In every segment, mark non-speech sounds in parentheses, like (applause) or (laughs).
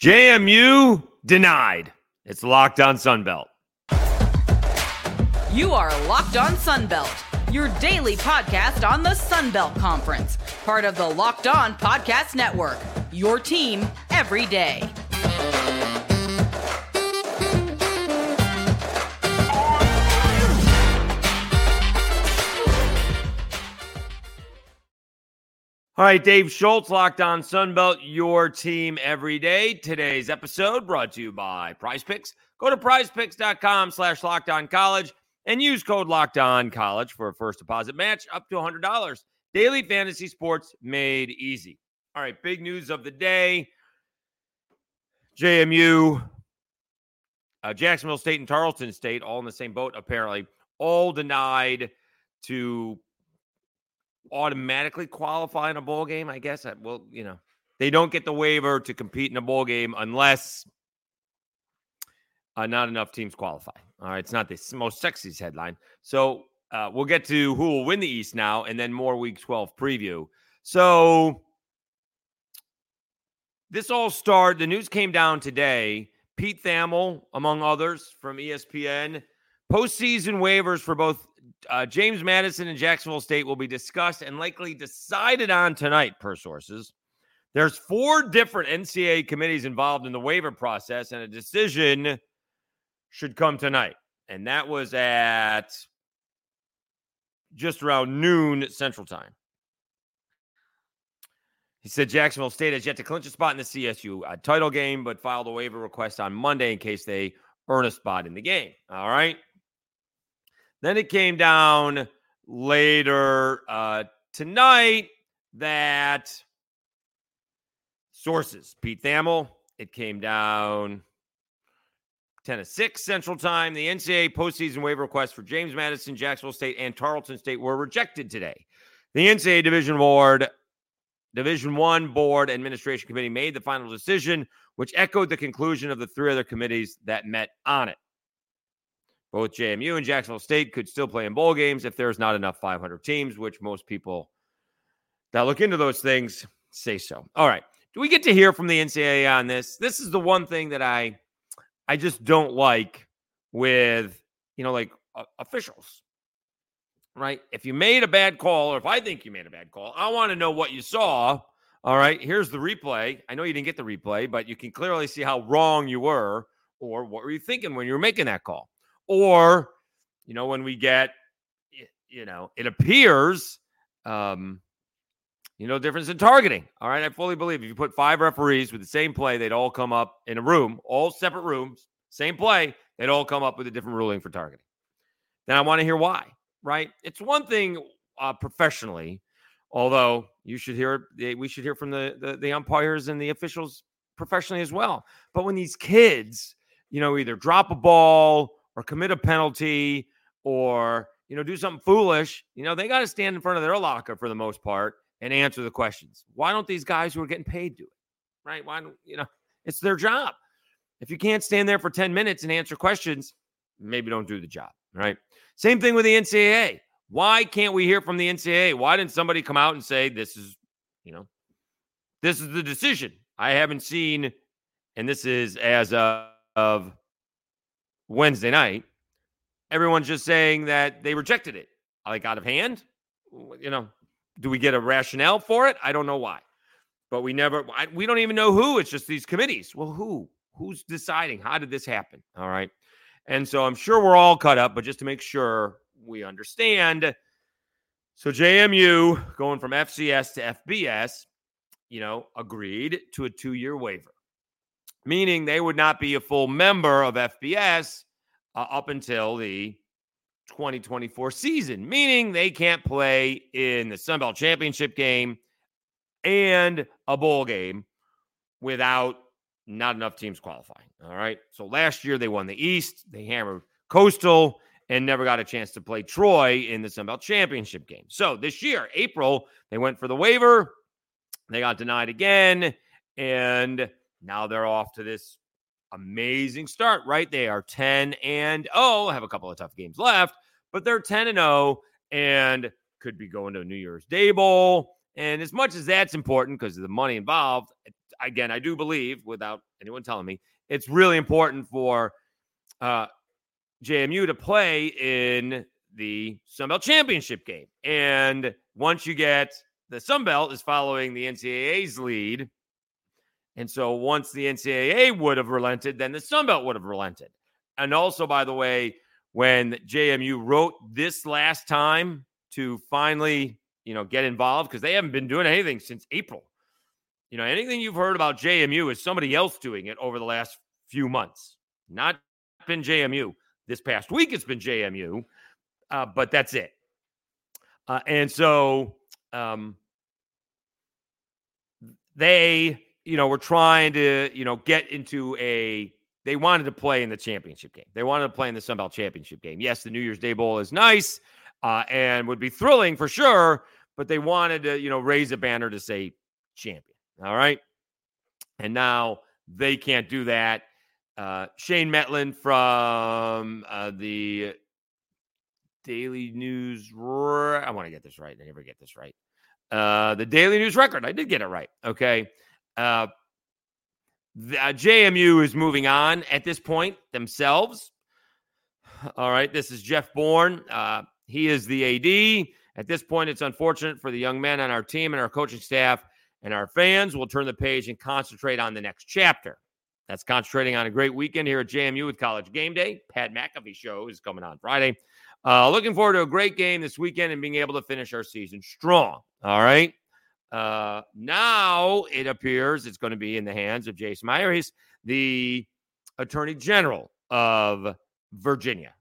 JMU denied. It's locked on Sunbelt. You are Locked On Sunbelt, your daily podcast on the Sunbelt Conference, part of the Locked On Podcast Network. Your team every day. All right, Dave Schultz, Locked On Sunbelt, your team every day. Today's episode brought to you by Prize Picks. Go to prizepicks.com slash locked on college and use code locked on college for a first deposit match up to $100. Daily fantasy sports made easy. All right, big news of the day JMU, uh, Jacksonville State, and Tarleton State, all in the same boat, apparently, all denied to automatically qualify in a bowl game. I guess. Well, you know, they don't get the waiver to compete in a bowl game unless uh, not enough teams qualify. All right, it's not the most sexiest headline. So uh, we'll get to who will win the East now, and then more Week 12 preview. So this all started. The news came down today. Pete Thamel, among others from ESPN, postseason waivers for both uh, James Madison and Jacksonville State will be discussed and likely decided on tonight, per sources. There's four different NCAA committees involved in the waiver process, and a decision should come tonight. And that was at just around noon Central Time. He said Jacksonville State has yet to clinch a spot in the CSU uh, title game, but filed a waiver request on Monday in case they earn a spot in the game. All right. Then it came down later uh, tonight that sources, Pete Thamel, it came down 10 to 6 Central Time. The NCAA postseason waiver requests for James Madison, Jacksonville State, and Tarleton State were rejected today. The NCAA Division Board, Division One Board Administration Committee made the final decision, which echoed the conclusion of the three other committees that met on it. Both JMU and Jacksonville State could still play in bowl games if there's not enough 500 teams, which most people that look into those things say so. All right. Do we get to hear from the NCAA on this? This is the one thing that I I just don't like with, you know, like uh, officials. Right? If you made a bad call or if I think you made a bad call, I want to know what you saw. All right, here's the replay. I know you didn't get the replay, but you can clearly see how wrong you were or what were you thinking when you were making that call. Or, you know, when we get, you know, it appears, um, you know, difference in targeting. All right. I fully believe if you put five referees with the same play, they'd all come up in a room, all separate rooms, same play, they'd all come up with a different ruling for targeting. Then I want to hear why, right? It's one thing uh, professionally, although you should hear, we should hear from the, the, the umpires and the officials professionally as well. But when these kids, you know, either drop a ball or commit a penalty or you know do something foolish you know they got to stand in front of their locker for the most part and answer the questions. Why don't these guys who are getting paid do it right? Why don't you know it's their job. If you can't stand there for 10 minutes and answer questions maybe don't do the job right? Same thing with the ncaa why can't we hear from the ncaa why didn't somebody come out and say this is you know this is the decision. I haven't seen and this is as of, of Wednesday night, everyone's just saying that they rejected it, like out of hand. You know, do we get a rationale for it? I don't know why, but we never. I, we don't even know who. It's just these committees. Well, who? Who's deciding? How did this happen? All right, and so I'm sure we're all cut up, but just to make sure we understand. So JMU going from FCS to FBS, you know, agreed to a two-year waiver meaning they would not be a full member of FBS uh, up until the 2024 season, meaning they can't play in the Sun Belt Championship game and a bowl game without not enough teams qualifying. All right. So last year they won the East, they hammered Coastal and never got a chance to play Troy in the Sun Belt Championship game. So this year, April, they went for the waiver. They got denied again. And now they're off to this amazing start, right? They are 10 and 0, have a couple of tough games left, but they're 10 and 0 and could be going to a New Year's Day Bowl. And as much as that's important because of the money involved, again, I do believe, without anyone telling me, it's really important for uh, JMU to play in the Sun Belt Championship game. And once you get the Sun Belt is following the NCAA's lead. And so once the NCAA would have relented, then the Sun Belt would have relented. And also, by the way, when JMU wrote this last time to finally, you know, get involved, because they haven't been doing anything since April. You know, anything you've heard about JMU is somebody else doing it over the last few months. Not been JMU. This past week, it's been JMU, uh, but that's it. Uh, and so um, they, you know, were trying to, you know, get into a. They wanted to play in the championship game. They wanted to play in the Sun Belt championship game. Yes, the New Year's Day Bowl is nice uh, and would be thrilling for sure, but they wanted to, you know, raise a banner to say champion. All right. And now they can't do that. Uh, Shane Mettlen from uh, the Daily News. I want to get this right. I never get this right. Uh, the Daily News Record. I did get it right. Okay. Uh, the, uh, JMU is moving on at this point themselves. All right. This is Jeff Bourne. Uh, he is the AD. At this point, it's unfortunate for the young men on our team and our coaching staff and our fans. We'll turn the page and concentrate on the next chapter. That's concentrating on a great weekend here at JMU with College Game Day. Pat McAfee show is coming on Friday. Uh, looking forward to a great game this weekend and being able to finish our season strong. All right. Uh, now it appears it's going to be in the hands of Jason Miyares. He's the Attorney General of Virginia.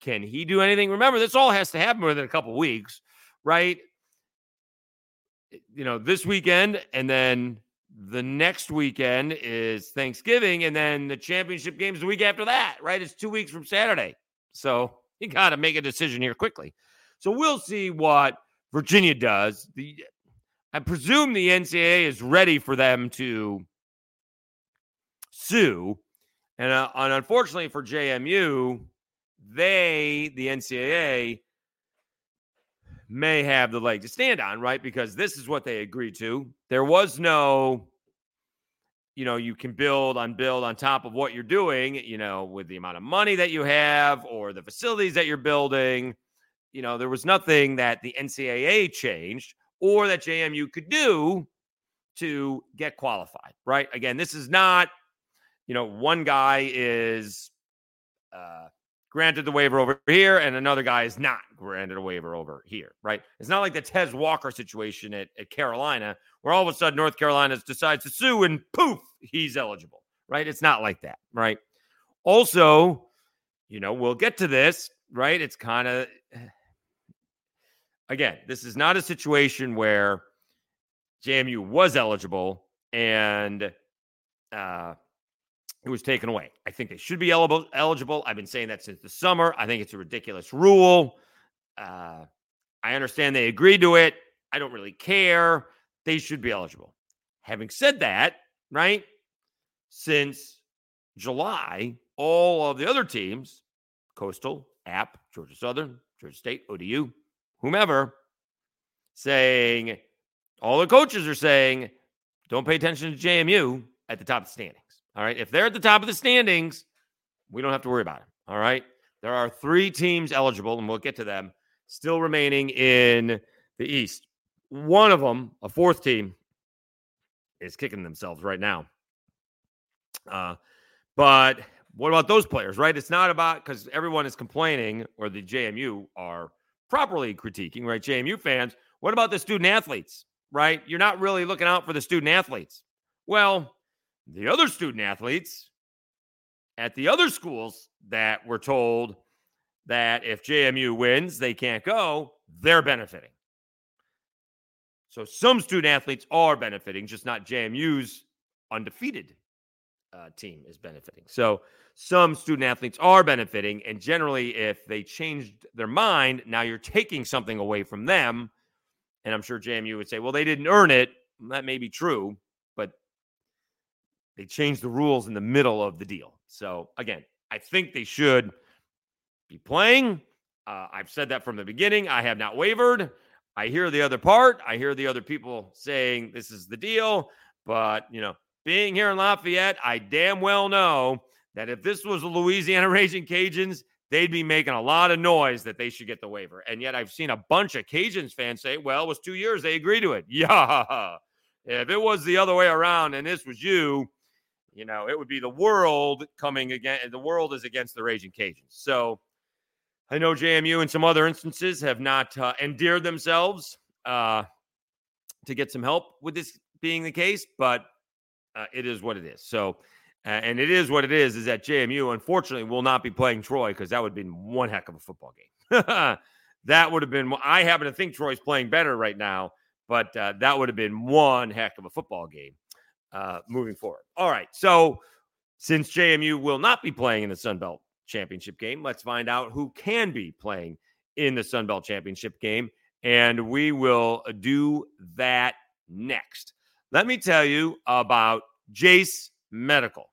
Can he do anything? Remember, this all has to happen within a couple weeks, right? You know, this weekend and then the next weekend is Thanksgiving, and then the championship game's the week after that, right? It's two weeks from Saturday. So you got to make a decision here quickly. So we'll see what Virginia does. The I presume the NCAA is ready for them to sue, and, uh, and unfortunately for JMU, they the NCAA may have the leg to stand on, right? Because this is what they agreed to. There was no you know, you can build on build on top of what you're doing, you know, with the amount of money that you have or the facilities that you're building. You know, there was nothing that the NCAA changed or that JMU could do to get qualified, right? Again, this is not, you know, one guy is uh, granted the waiver over here and another guy is not granted a waiver over here, right? It's not like the Tez Walker situation at, at Carolina where all of a sudden North Carolina decides to sue and poof, he's eligible, right? It's not like that, right? Also, you know, we'll get to this, right? It's kind of, again, this is not a situation where JMU was eligible and uh, it was taken away. I think they should be eligible. I've been saying that since the summer. I think it's a ridiculous rule. Uh, I understand they agreed to it. I don't really care. They should be eligible. Having said that, right? Since July, all of the other teams, Coastal, App, Georgia Southern, Georgia State, ODU, whomever, saying all the coaches are saying, don't pay attention to JMU at the top of the standings. All right. If they're at the top of the standings, we don't have to worry about it. All right. There are three teams eligible, and we'll get to them, still remaining in the East. One of them, a fourth team, is kicking themselves right now. Uh, but what about those players, right? It's not about because everyone is complaining, or the JMU are properly critiquing, right? JMU fans, what about the student athletes, right? You're not really looking out for the student athletes. Well, the other student athletes at the other schools that were told that if JMU wins, they can't go, they're benefiting. So some student athletes are benefiting, just not JMU's undefeated uh, team is benefiting. So some student athletes are benefiting. And generally, if they changed their mind, now you're taking something away from them. And I'm sure JMU would say, well, they didn't earn it. That may be true, but they changed the rules in the middle of the deal. So again, I think they should be playing. Uh, I've said that from the beginning. I have not wavered. I hear the other part. I hear the other people saying this is the deal, but you know, being here in Lafayette, I damn well know that if this was the Louisiana (laughs) Raging Cajuns, they'd be making a lot of noise that they should get the waiver. And yet I've seen a bunch of Cajuns fans say, well, it was two years. They agree to it. (laughs) Yeah. If it was the other way around and this was you, you know, it would be the world coming again. The world is against the Raging Cajuns. So I know JMU in some other instances have not uh, endeared themselves uh, to get some help with this being the case, but uh, it is what it is. So, and it is what it is, is that JMU, unfortunately, will not be playing Troy because that would have been one heck of a football game. (laughs) that would have been, I happen to think Troy's playing better right now, but uh, that would have been one heck of a football game uh, moving forward. All right. So, since JMU will not be playing in the Sun Belt Championship game, let's find out who can be playing in the Sun Belt Championship game. And we will do that next. Let me tell you about Jase Medical.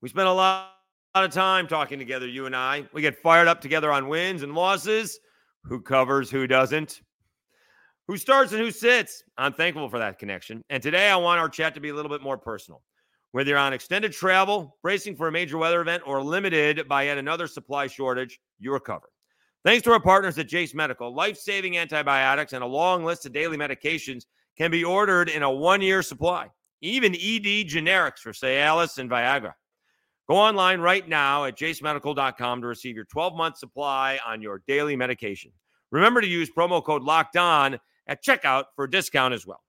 We spent a lot, lot of time talking together, you and I. We get fired up together on wins and losses. Who covers, who doesn't? Who starts and who sits? I'm thankful for that connection. And today I want our chat to be a little bit more personal. Whether you're on extended travel, bracing for a major weather event, or limited by yet another supply shortage, you're covered. Thanks to our partners at Jase Medical, life saving antibiotics and a long list of daily medications can be ordered in a one year supply, even ED generics for Cialis and Viagra. Go online right now at jasemedical.com to receive your 12 month supply on your daily medication. Remember to use promo code locked on at checkout for a discount as well.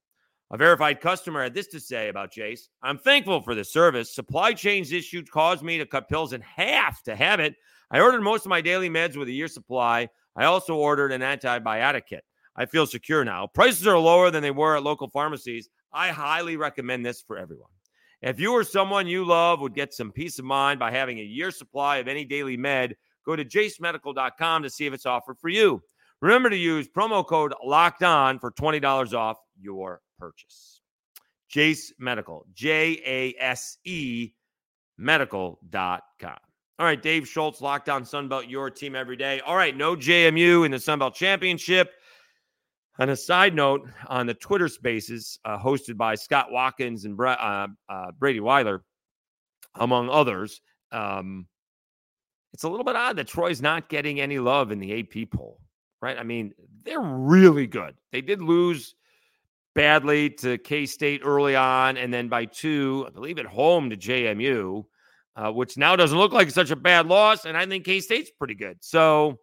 A verified customer had this to say about Jase I'm thankful for the service. Supply chains issues caused me to cut pills in half to have it. I ordered most of my daily meds with a year supply. I also ordered an antibiotic kit. I feel secure now. Prices are lower than they were at local pharmacies. I highly recommend this for everyone. If you or someone you love would get some peace of mind by having a year supply of any daily med, go to jasemedical.com to see if it's offered for you. Remember to use promo code locked on for $20 off your purchase. Jase Medical, J A S E medical.com. All right, Dave Schultz, Locked On Sunbelt, your team every day. All right, no JMU in the Sunbelt Championship. On a side note, on the Twitter Spaces uh, hosted by Scott Watkins and uh, uh, Brady Weiler, among others, um, it's a little bit odd that Troy's not getting any love in the AP poll, right? I mean, they're really good. They did lose badly to K State early on, and then by two, I believe, at home to JMU, uh, which now doesn't look like such a bad loss. And I think K State's pretty good. So,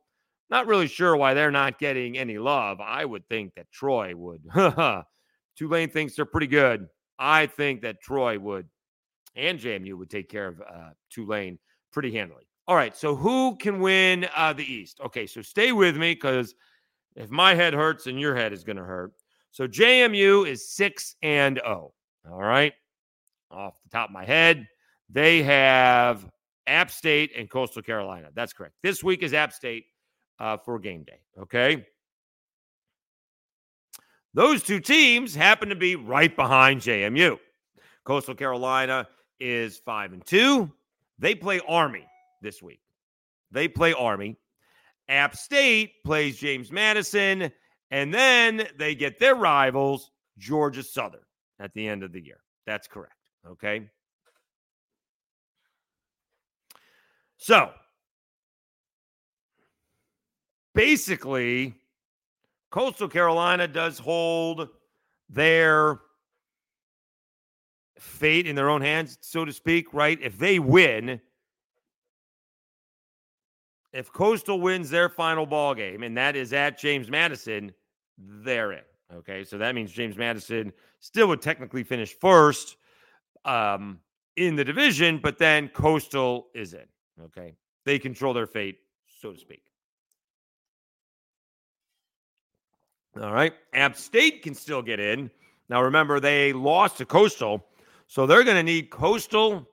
not really sure why they're not getting any love. I would think that Troy would. (laughs) Tulane thinks they're pretty good. I think that Troy would and JMU would take care of uh, Tulane pretty handily. All right. So, who can win uh, the East? Okay. So, stay with me because if my head hurts, and your head is going to hurt. So JMU is 6 and 0. All right. Off the top of my head, they have App State and Coastal Carolina. That's correct. This week is App State uh, for game day. Okay. Those two teams happen to be right behind JMU. Coastal Carolina is 5 and 2. They play Army this week. They play Army. App State plays James Madison and then they get their rivals, Georgia Southern, at the end of the year. That's correct. Okay. So basically, Coastal Carolina does hold their fate in their own hands, so to speak, right? If they win, if Coastal wins their final ball game, and that is at James Madison, they're in. Okay. So that means James Madison still would technically finish first um, in the division, but then Coastal is in. Okay. They control their fate, so to speak. All right. App State can still get in. Now, remember, they lost to Coastal. So they're going to need Coastal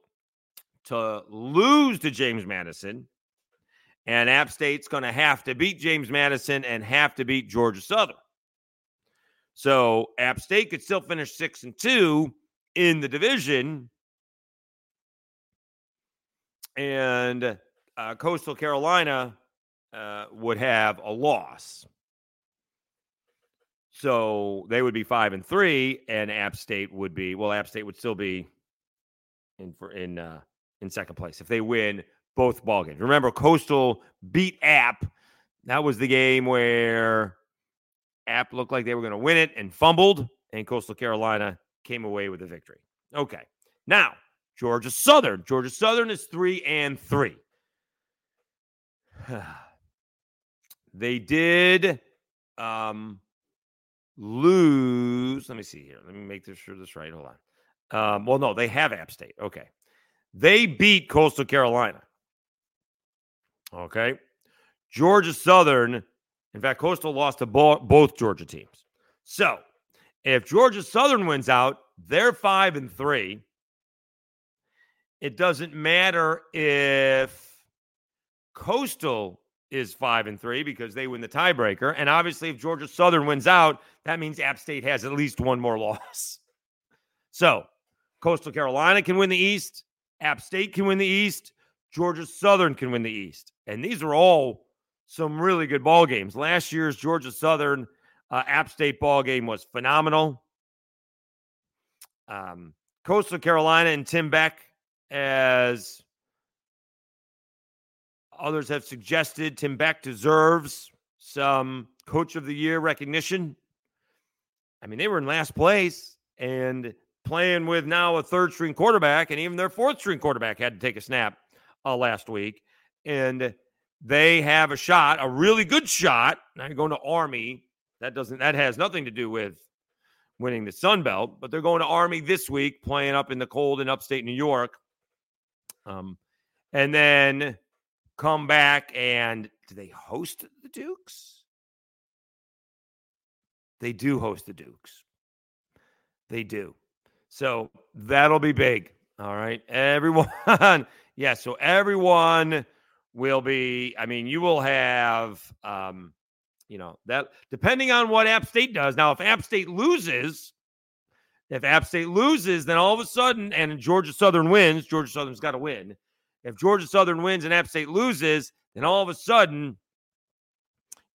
to lose to James Madison. And App State's going to have to beat James Madison and have to beat Georgia Southern. So App State could still finish six and two in the division. And uh, Coastal Carolina uh, would have a loss. So they would be five and three, and App State would be well. App State would still be in for in uh, in second place if they win both ball games. Remember, Coastal beat App. That was the game where App looked like they were going to win it and fumbled, and Coastal Carolina came away with the victory. Okay, now Georgia Southern. Georgia Southern is three and three. (sighs) they did um, lose. Let me see here. Let me make this sure this right. Hold on. Um, well, no, they have App State. Okay. They beat Coastal Carolina. Okay. Georgia Southern, in fact, Coastal lost to bo- both Georgia teams. So if Georgia Southern wins out, they're five and three. It doesn't matter if Coastal is five and three because they win the tiebreaker. And obviously, if Georgia Southern wins out, that means App State has at least one more (laughs) loss. So Coastal Carolina can win the East, App State can win the East, Georgia Southern can win the East. And these are all some really good ball games. Last year's Georgia Southern uh, App State ball game was phenomenal. Um, Coastal Carolina and Tim Beck, as others have suggested, Tim Beck deserves some Coach of the Year recognition. I mean, they were in last place and playing with now a third string quarterback, and even their fourth string quarterback had to take a snap uh, last week. And they have a shot, a really good shot. Now you're going to Army. That doesn't that has nothing to do with winning the Sun Belt, but they're going to Army this week, playing up in the cold in upstate New York. Um, and then come back and do they host the Dukes? They do host the Dukes. They do. So that'll be big. All right. Everyone. (laughs) yeah. So everyone will be, I mean, you will have, um, you know, that depending on what App State does. Now, if App State loses, if App State loses, then all of a sudden, and Georgia Southern wins, Georgia Southern's got to win. If Georgia Southern wins and App State loses, then all of a sudden,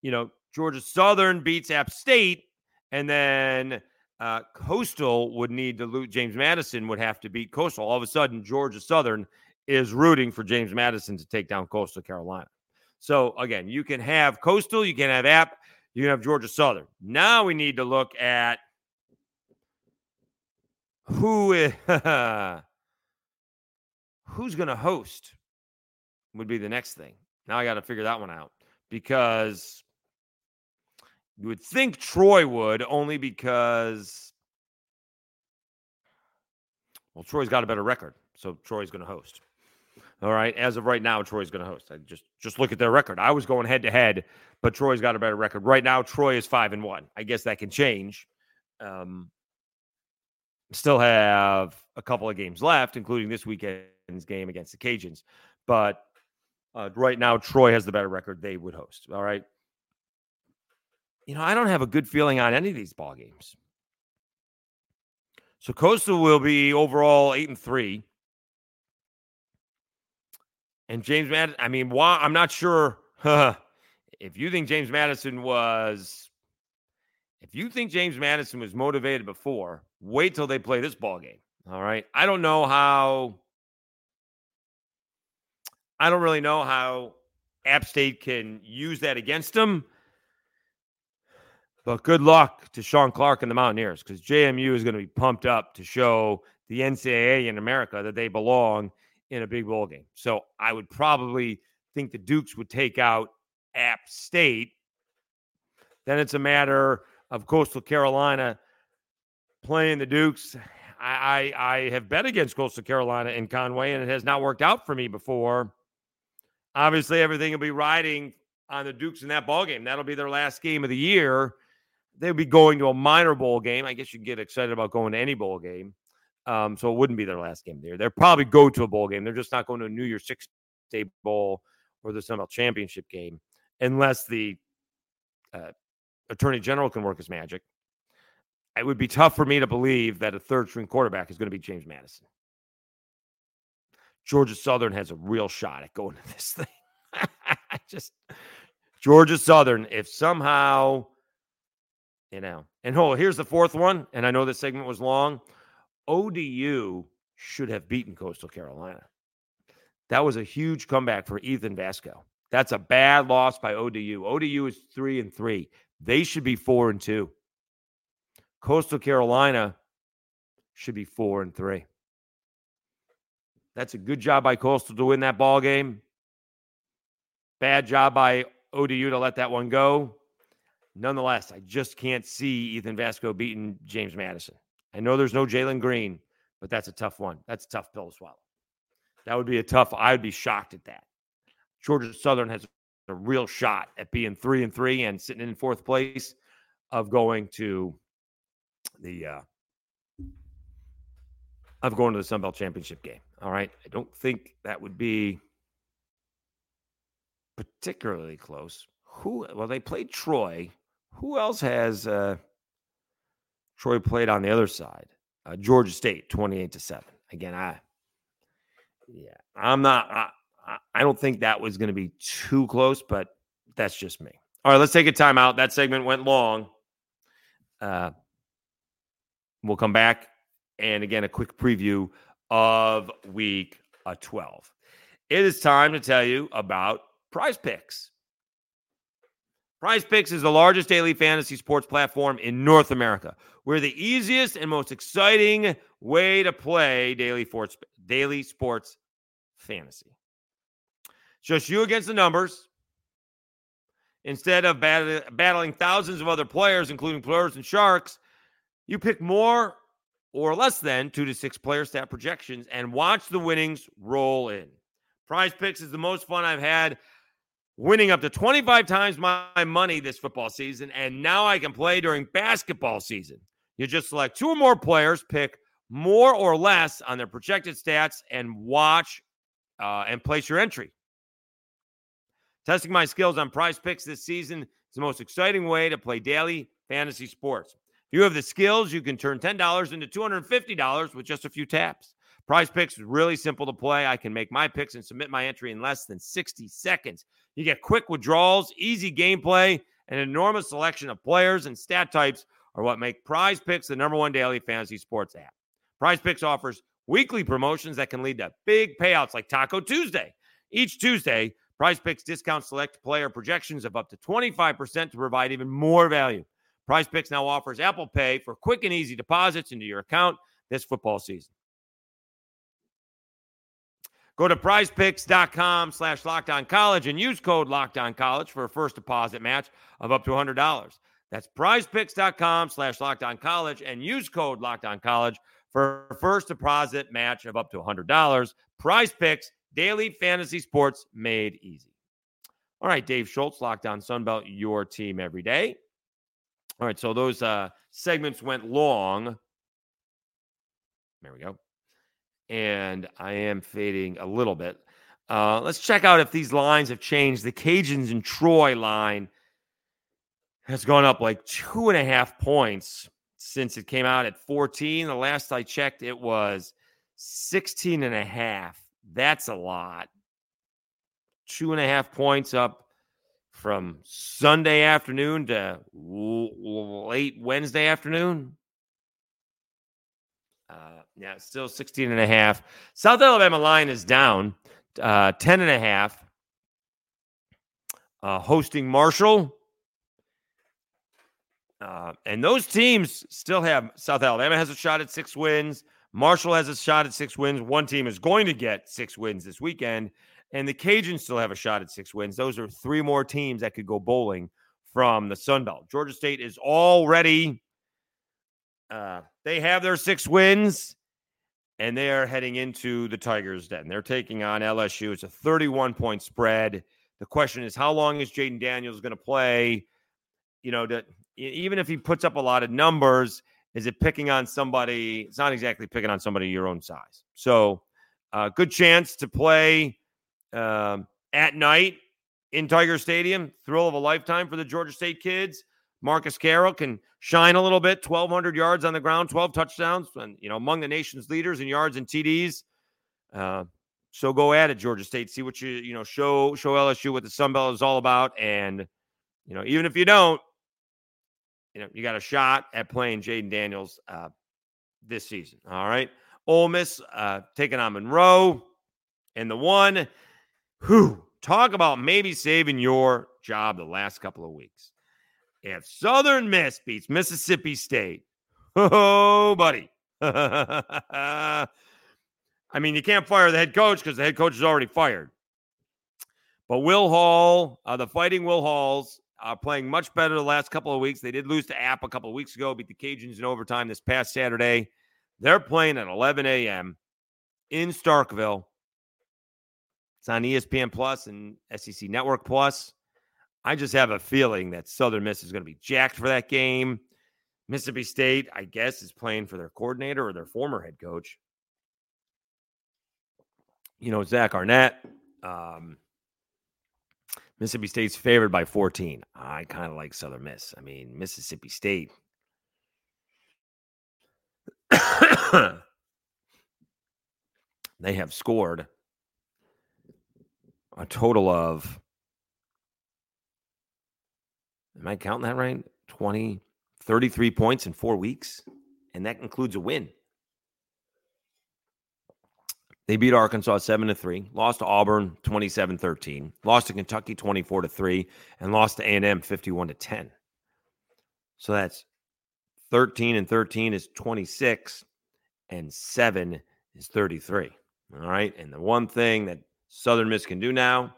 you know, Georgia Southern beats App State, and then uh, Coastal would need to lose. James Madison would have to beat Coastal. All of a sudden, Georgia Southern is rooting for James Madison to take down Coastal Carolina. So again, you can have Coastal, you can have App, you can have Georgia Southern. Now we need to look at who is (laughs) who's going to host would be the next thing. Now I got to figure that one out because you would think Troy would only because well Troy's got a better record, so Troy's going to host. All right. As of right now, Troy's going to host. I just just look at their record. I was going head to head, but Troy's got a better record right now. Troy is five and one. I guess that can change. Um, still have a couple of games left, including this weekend's game against the Cajuns. But uh, right now, Troy has the better record. They would host. All right. You know, I don't have a good feeling on any of these ball games. So Coastal will be overall eight and three. And James Madison, I mean, why? I'm not sure. (laughs) if you think James Madison was, if you think James Madison was motivated before, wait till they play this ball game. All right. I don't know how. I don't really know how App State can use that against them. But good luck to Shawn Clark and the Mountaineers because JMU is going to be pumped up to show the NCAA in America that they belong in a big bowl game. So I would probably think the Dukes would take out App State. Then it's a matter of Coastal Carolina playing the Dukes. I, I, I have bet against Coastal Carolina in Conway, and it has not worked out for me before. Obviously, everything will be riding on the Dukes in that ball game. That'll be their last game of the year. They'll be going to a minor bowl game. I guess you get excited about going to any bowl game. Um, so it wouldn't be their last game there. They'll probably go to a bowl game. They're just not going to a New Year's Six Day Bowl or the Sun Belt Championship game unless the uh, Attorney General can work his magic. It would be tough for me to believe that a third string quarterback is going to be James Madison. Georgia Southern has a real shot at going to this (laughs) thing. just Georgia Southern, if somehow You know, and hold, here's the fourth one. And I know this segment was long. ODU should have beaten Coastal Carolina. That was a huge comeback for Ethan Vasko. That's a bad loss by ODU. ODU is three and three. They should be four and two. Coastal Carolina should be four and three. That's a good job by Coastal to win that ball game. Bad job by ODU to let that one go. Nonetheless, I just can't see Ethan Vasko beating James Madison. I know there's no Jalen Green, but that's a tough one. That's a tough pill to swallow. That would be a tough. I would be shocked at that. Georgia Southern has a real shot at being three and three and sitting in fourth place of going to the uh, of going to the Sun Belt Championship game. All right. I don't think that would be particularly close. Who well, they played Troy. Who else has uh Troy played on the other side? Uh, Georgia State, 28 to 7. Again, I yeah, I'm not I, I don't think that was going to be too close, but that's just me. All right, let's take a timeout. That segment went long. Uh, we'll come back and again a quick preview of week uh, 12. It is time to tell you about Prize Picks. Prize Picks is the largest daily fantasy sports platform in North America. We're the easiest and most exciting way to play daily sports, daily sports fantasy. Just you against the numbers. Instead of battling thousands of other players, including players and sharks, you pick more or less than two to six player stat projections and watch the winnings roll in. Prize Picks is the most fun I've had winning up to 25 times my money this football season. And now I can play during basketball season. You just select two or more players, pick more or less on their projected stats, and watch uh, and place your entry. Testing my skills on prize picks this season is the most exciting way to play daily fantasy sports. If you have the skills, you can turn $10 into $250 with just a few taps. Prize picks is really simple to play. I can make my picks and submit my entry in less than 60 seconds. You get quick withdrawals, easy gameplay, and an enormous selection of players and stat types are what make Prize Picks the number one daily fantasy sports app. Prize Picks offers weekly promotions that can lead to big payouts like Taco Tuesday. Each Tuesday, Prize Picks discount select player projections of up to 25% to provide even more value. Prize Picks now offers Apple Pay for quick and easy deposits into your account this football season. Go to prizepicks.com slash locked on college and use code locked on college for a first deposit match of up to $100. That's prizepicks.com slash locked on college and use code locked on college for a first deposit match of up to $100. Prize Picks, daily fantasy sports made easy. All right, Dave Schultz, Locked On Sunbelt, your team every day. All right, so those uh, segments went long. There we go and I am fading a little bit. Uh, let's check out if these lines have changed. The Cajuns and Troy line has gone up like two and a half points since it came out at 14. The last I checked, it was 16 and a half. That's a lot. Two and a half points up from Sunday afternoon to late Wednesday afternoon. Uh, yeah, still 16 and a half. South Alabama line is down uh, 10 and a half. Uh, hosting Marshall. Uh, and those teams still have South Alabama has a shot at six wins. Marshall has a shot at six wins. One team is going to get six wins this weekend, and the Cajuns still have a shot at six wins. Those are three more teams that could go bowling from the Sun Belt. Georgia State is already uh, they have their six wins and they are heading into the Tigers' den. They're taking on LSU. It's a 31 point spread. The question is, how long is Jayden Daniels going to play? You know, to, even if he puts up a lot of numbers, is it picking on somebody? It's not exactly picking on somebody your own size. So, uh, good chance to play um, at night in Tiger Stadium. Thrill of a lifetime for the Georgia State kids. Marcus Carroll can shine a little bit 1,200 yards on the ground, 12 touchdowns, and, you know, among the nation's leaders in yards and TDs. Uh, so go at it, Georgia State. See what you, you know, show, show LSU what the Sun Belt is all about. And, you know, even if you don't, you know, you got a shot at playing Jayden Daniels uh, this season. All right. Ole Miss uh, taking on Monroe. And the one who talk about maybe saving your job the last couple of weeks. If Southern Miss beats Mississippi State, oh, buddy. (laughs) I mean, you can't fire the head coach because the head coach is already fired. But Will Hall, uh, the fighting Will Halls, are playing much better the last couple of weeks. They did lose to App a couple of weeks ago, beat the Cajuns in overtime this past Saturday. They're playing at 11 a.m. in Starkville. It's on ESPN Plus and SEC Network Plus. I just have a feeling that Southern Miss is going to be jacked for that game. Mississippi State, I guess, is playing for their coordinator or their former head coach. You know, Zach Arnett. Um, Mississippi State's favored by 14. I kind of like Southern Miss. I mean, Mississippi State. (coughs) they have scored a total of, am I counting that right? 20, 33 points in four weeks. And that includes a win. They beat Arkansas 7 to 3, lost to Auburn 27 13, lost to Kentucky 24 to 3, and lost to A&M 51 to 10. So that's 13 and 13 is 26, and 7 is 33. All right. And the one thing that Southern Miss can do now,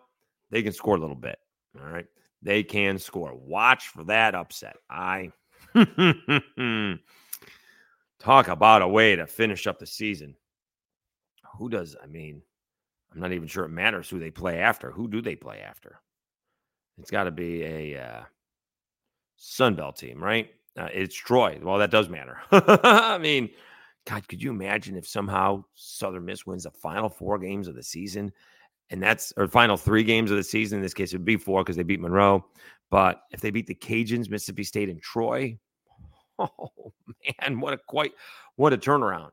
they can score a little bit. All right. They can score. Watch for that upset. I (laughs) talk about a way to finish up the season who does? I mean, I'm not even sure it matters who they play after. Who do they play after? It's got to be a uh, Sunbelt team, right? Uh, it's Troy. Well, that does matter. (laughs) I mean, God, could you imagine if somehow Southern Miss wins the final four games of the season? And that's or final three games of the season. In this case, it would be four because they beat Monroe. But if they beat the Cajuns, Mississippi State, and Troy, (laughs) oh man, what a quite what a turnaround.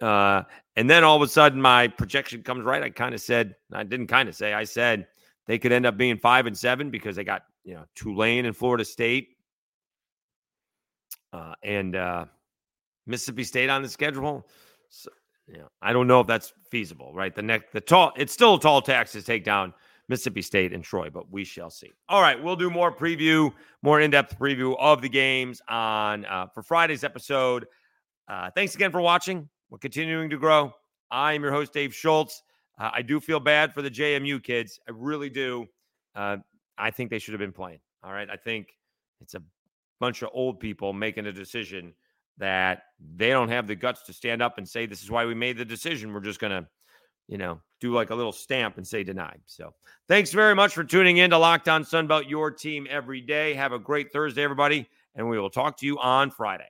Uh, and then all of a sudden, my projection comes right. I kind of said, I didn't kind of say, I said they could end up being five and seven because they got, you know, Tulane and Florida State uh, and uh, Mississippi State on the schedule. So, know, I don't know if that's feasible, right? The next, the tall, it's still a tall tax to take down Mississippi State and Troy, but we shall see. All right, we'll do more preview, more in depth preview of the games on uh, for Friday's episode. Uh, thanks again for watching. We're continuing to grow. I am your host, Dave Schultz. Uh, I do feel bad for the JMU kids. I really do. Uh, I think they should have been playing. All right. I think it's a bunch of old people making a decision that they don't have the guts to stand up and say, this is why we made the decision. We're just going to, you know, do like a little stamp and say denied. So thanks very much for tuning in to Locked On Sunbelt, your team every day. Have a great Thursday, everybody. And we will talk to you on Friday.